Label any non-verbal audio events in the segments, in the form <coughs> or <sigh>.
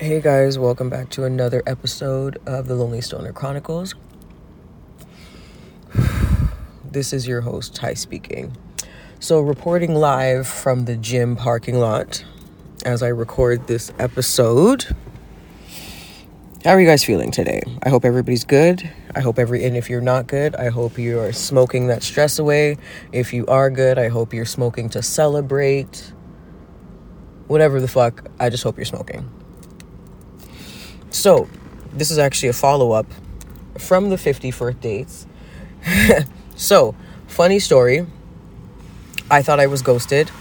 Hey guys, welcome back to another episode of the Lonely Stoner Chronicles. This is your host, Ty speaking. So, reporting live from the gym parking lot as I record this episode. How are you guys feeling today? I hope everybody's good. I hope every, and if you're not good, I hope you are smoking that stress away. If you are good, I hope you're smoking to celebrate. Whatever the fuck, I just hope you're smoking. So, this is actually a follow up from the 50 first dates. <laughs> so, funny story. I thought I was ghosted.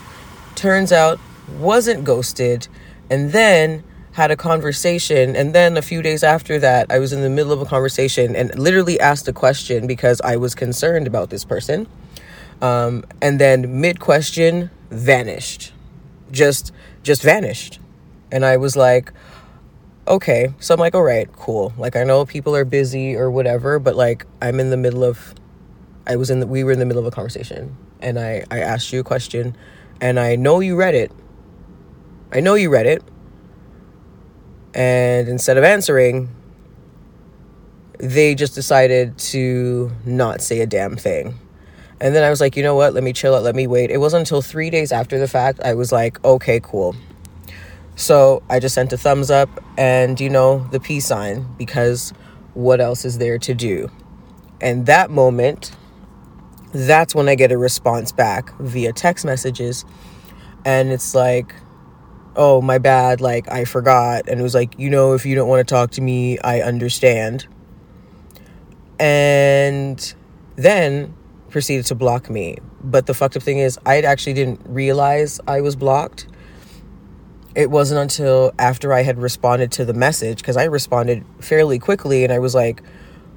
Turns out, wasn't ghosted. And then had a conversation. And then a few days after that, I was in the middle of a conversation and literally asked a question because I was concerned about this person. Um, and then mid question, vanished. Just, just vanished. And I was like, okay. So I'm like, all right, cool. Like I know people are busy or whatever, but like I'm in the middle of I was in the we were in the middle of a conversation and I I asked you a question and I know you read it. I know you read it. And instead of answering, they just decided to not say a damn thing. And then I was like, you know what? Let me chill out. Let me wait. It wasn't until three days after the fact I was like, okay, cool. So I just sent a thumbs up and, you know, the peace sign because what else is there to do? And that moment, that's when I get a response back via text messages. And it's like, oh, my bad. Like, I forgot. And it was like, you know, if you don't want to talk to me, I understand. And then proceeded to block me. But the fucked up thing is, I actually didn't realize I was blocked it wasn't until after I had responded to the message, because I responded fairly quickly and I was like,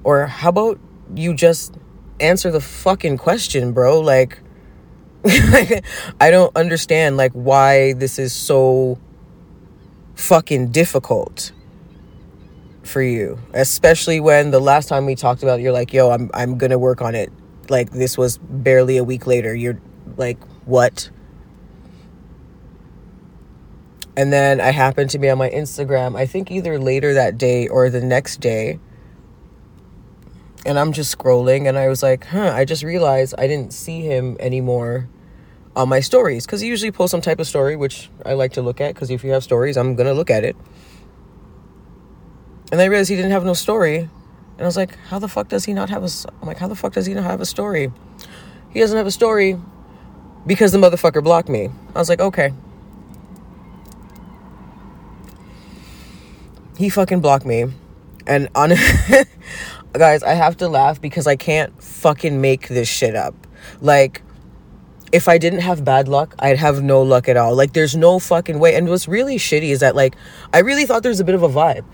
or how about you just answer the fucking question, bro? Like, <laughs> I don't understand, like, why this is so fucking difficult for you, especially when the last time we talked about it, you're like, yo, I'm, I'm gonna work on it. Like, this was barely a week later. You're like, what? And then I happened to be on my Instagram, I think either later that day or the next day. And I'm just scrolling and I was like, huh, I just realized I didn't see him anymore on my stories. Because he usually posts some type of story, which I like to look at. Because if you have stories, I'm going to look at it. And I realized he didn't have no story. And I was like, how the fuck does he not have a. I'm like, how the fuck does he not have a story? He doesn't have a story because the motherfucker blocked me. I was like, okay. He fucking blocked me. And on <laughs> guys, I have to laugh because I can't fucking make this shit up. Like if I didn't have bad luck, I'd have no luck at all. Like there's no fucking way. And what's really shitty is that like I really thought there was a bit of a vibe.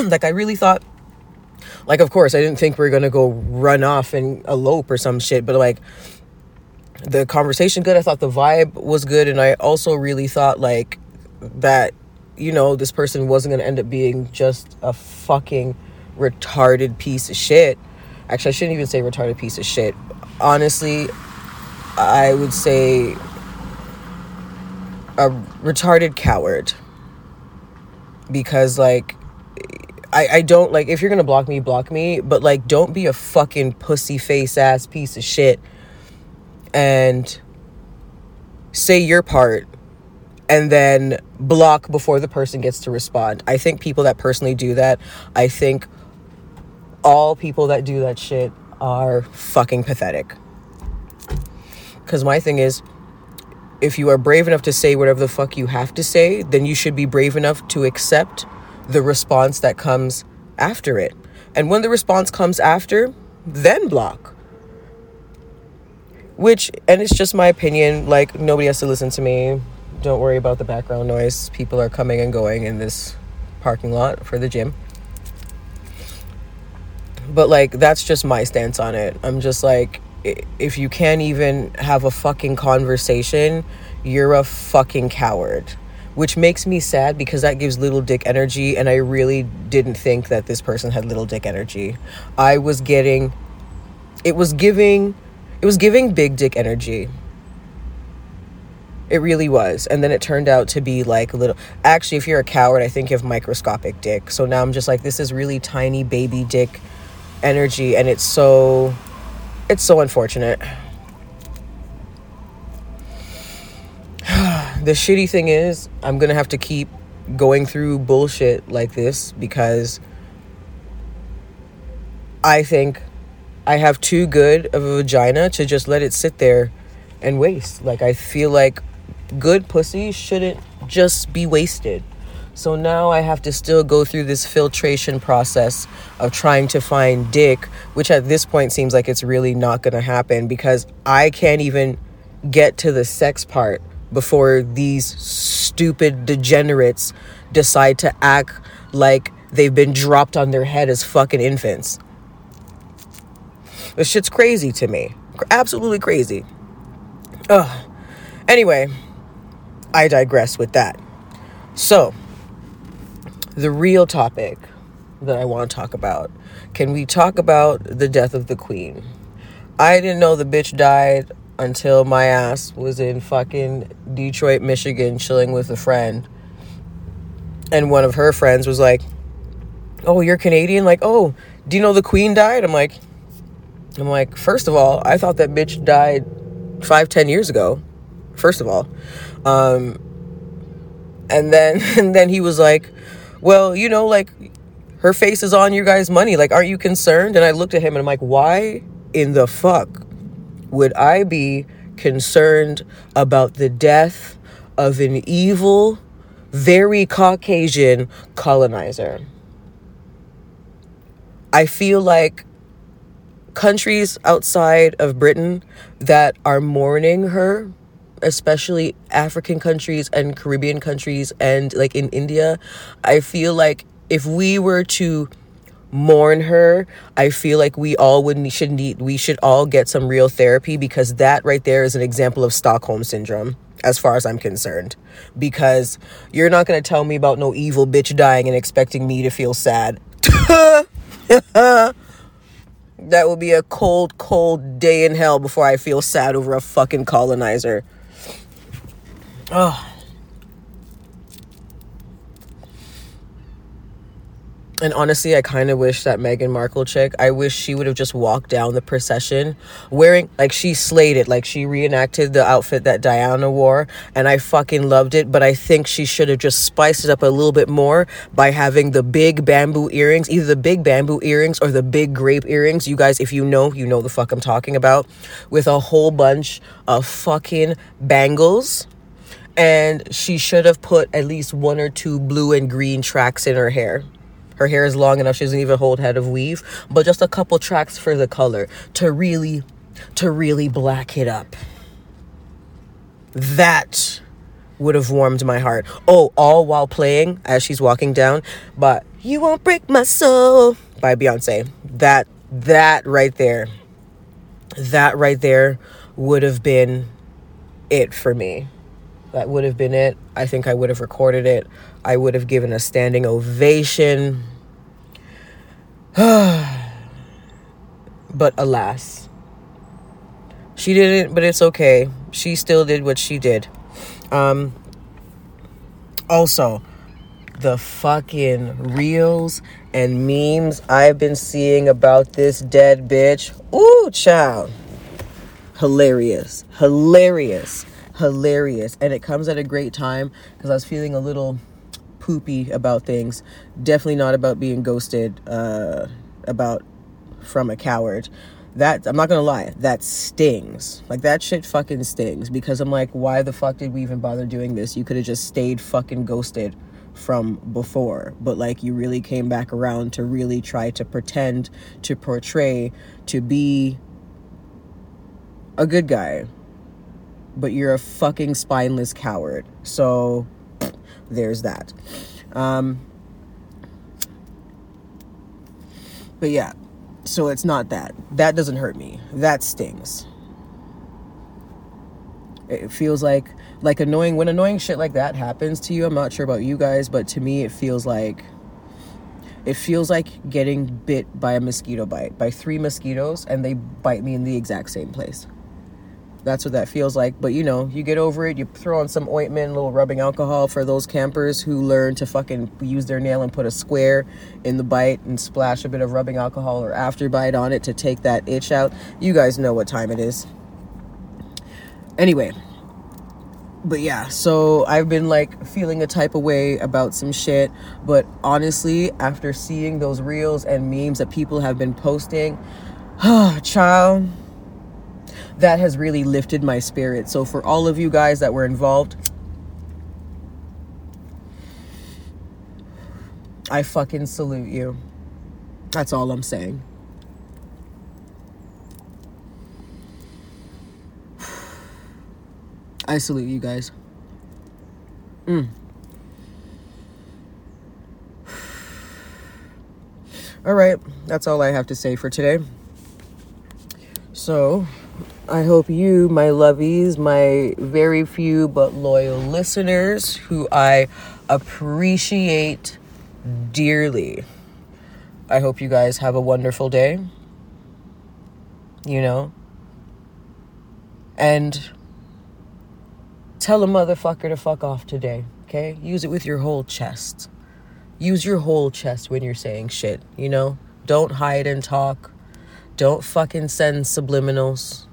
<coughs> like I really thought like of course I didn't think we are gonna go run off and elope or some shit, but like the conversation good. I thought the vibe was good, and I also really thought like that you know, this person wasn't going to end up being just a fucking retarded piece of shit. Actually, I shouldn't even say retarded piece of shit. Honestly, I would say a retarded coward. Because, like, I, I don't, like, if you're going to block me, block me. But, like, don't be a fucking pussy face ass piece of shit and say your part and then block before the person gets to respond. I think people that personally do that, I think all people that do that shit are fucking pathetic. Because my thing is, if you are brave enough to say whatever the fuck you have to say, then you should be brave enough to accept the response that comes after it. And when the response comes after, then block. Which, and it's just my opinion, like, nobody has to listen to me don't worry about the background noise. People are coming and going in this parking lot for the gym. But like that's just my stance on it. I'm just like if you can't even have a fucking conversation, you're a fucking coward. Which makes me sad because that gives little dick energy and I really didn't think that this person had little dick energy. I was getting it was giving it was giving big dick energy It really was. And then it turned out to be like a little. Actually, if you're a coward, I think you have microscopic dick. So now I'm just like, this is really tiny baby dick energy. And it's so. It's so unfortunate. <sighs> the shitty thing is, I'm going to have to keep going through bullshit like this because I think I have too good of a vagina to just let it sit there and waste. Like, I feel like good pussy shouldn't just be wasted. So now I have to still go through this filtration process of trying to find dick, which at this point seems like it's really not going to happen because I can't even get to the sex part before these stupid degenerates decide to act like they've been dropped on their head as fucking infants. This shit's crazy to me. Absolutely crazy. Ugh. Anyway, I digress with that. So, the real topic that I want to talk about can we talk about the death of the queen? I didn't know the bitch died until my ass was in fucking Detroit, Michigan, chilling with a friend. And one of her friends was like, Oh, you're Canadian? Like, oh, do you know the queen died? I'm like, I'm like, first of all, I thought that bitch died five, ten years ago. First of all. Um, and then <laughs> and then he was like, Well, you know, like her face is on your guys' money. Like, aren't you concerned? And I looked at him and I'm like, Why in the fuck would I be concerned about the death of an evil, very Caucasian colonizer? I feel like countries outside of Britain that are mourning her, especially African countries and Caribbean countries and like in India, I feel like if we were to mourn her, I feel like we all would should need we should all get some real therapy because that right there is an example of Stockholm syndrome as far as I'm concerned. Because you're not going to tell me about no evil bitch dying and expecting me to feel sad. <laughs> That will be a cold, cold day in hell before I feel sad over a fucking colonizer. Oh. And honestly, I kind of wish that Meghan Markle chick, I wish she would have just walked down the procession wearing, like, she slayed it. Like, she reenacted the outfit that Diana wore, and I fucking loved it. But I think she should have just spiced it up a little bit more by having the big bamboo earrings, either the big bamboo earrings or the big grape earrings. You guys, if you know, you know the fuck I'm talking about, with a whole bunch of fucking bangles. And she should have put at least one or two blue and green tracks in her hair. Her hair is long enough she doesn't even hold head of weave but just a couple tracks for the color to really to really black it up. That would have warmed my heart. Oh all while playing as she's walking down but you won't break my soul by beyonce. That that right there that right there would have been it for me that would have been it. I think I would have recorded it. I would have given a standing ovation. <sighs> but alas, she didn't, but it's okay. She still did what she did. Um, also, the fucking reels and memes I've been seeing about this dead bitch. Ooh, child. Hilarious. Hilarious hilarious and it comes at a great time because I was feeling a little poopy about things. Definitely not about being ghosted, uh, about from a coward. That I'm not gonna lie, that stings. Like that shit fucking stings because I'm like, why the fuck did we even bother doing this? You could have just stayed fucking ghosted from before, but like you really came back around to really try to pretend to portray to be a good guy but you're a fucking spineless coward. So there's that. Um, but yeah, so it's not that. That doesn't hurt me. That stings. It feels like like annoying when annoying shit like that happens to you. I'm not sure about you guys, but to me it feels like it feels like getting bit by a mosquito bite by three mosquitoes and they bite me in the exact same place That's what that feels like. But you know, you get over it. You throw on some ointment, a little rubbing alcohol for those campers who learn to fucking use their nail and put a square in the bite and splash a bit of rubbing alcohol or after bite on it to take that itch out. You guys know what time it is. Anyway, but yeah, so I've been like feeling a type of way about some shit. But honestly, after seeing those reels and memes that people have been posting, <sighs> child that has really lifted my spirit. So for all of you guys that were involved, I fucking salute you. That's all I'm saying. <sighs> I salute you guys. Mm. <sighs> All right, that's all I have to say for today. So, I hope you, my lovies, my very few but loyal listeners who I appreciate dearly, I hope you guys have a wonderful day. You know? And tell a motherfucker to fuck off today, okay? Use it with your whole chest. Use your whole chest when you're saying shit, you know? Don't hide and talk. Don't fucking send subliminals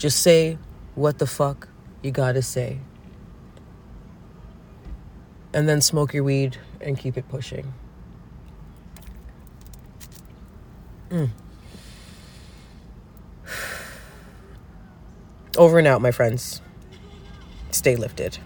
just say what the fuck you gotta say. And then smoke your weed and keep it pushing. Mm. <sighs> Over and out, my friends. Stay lifted.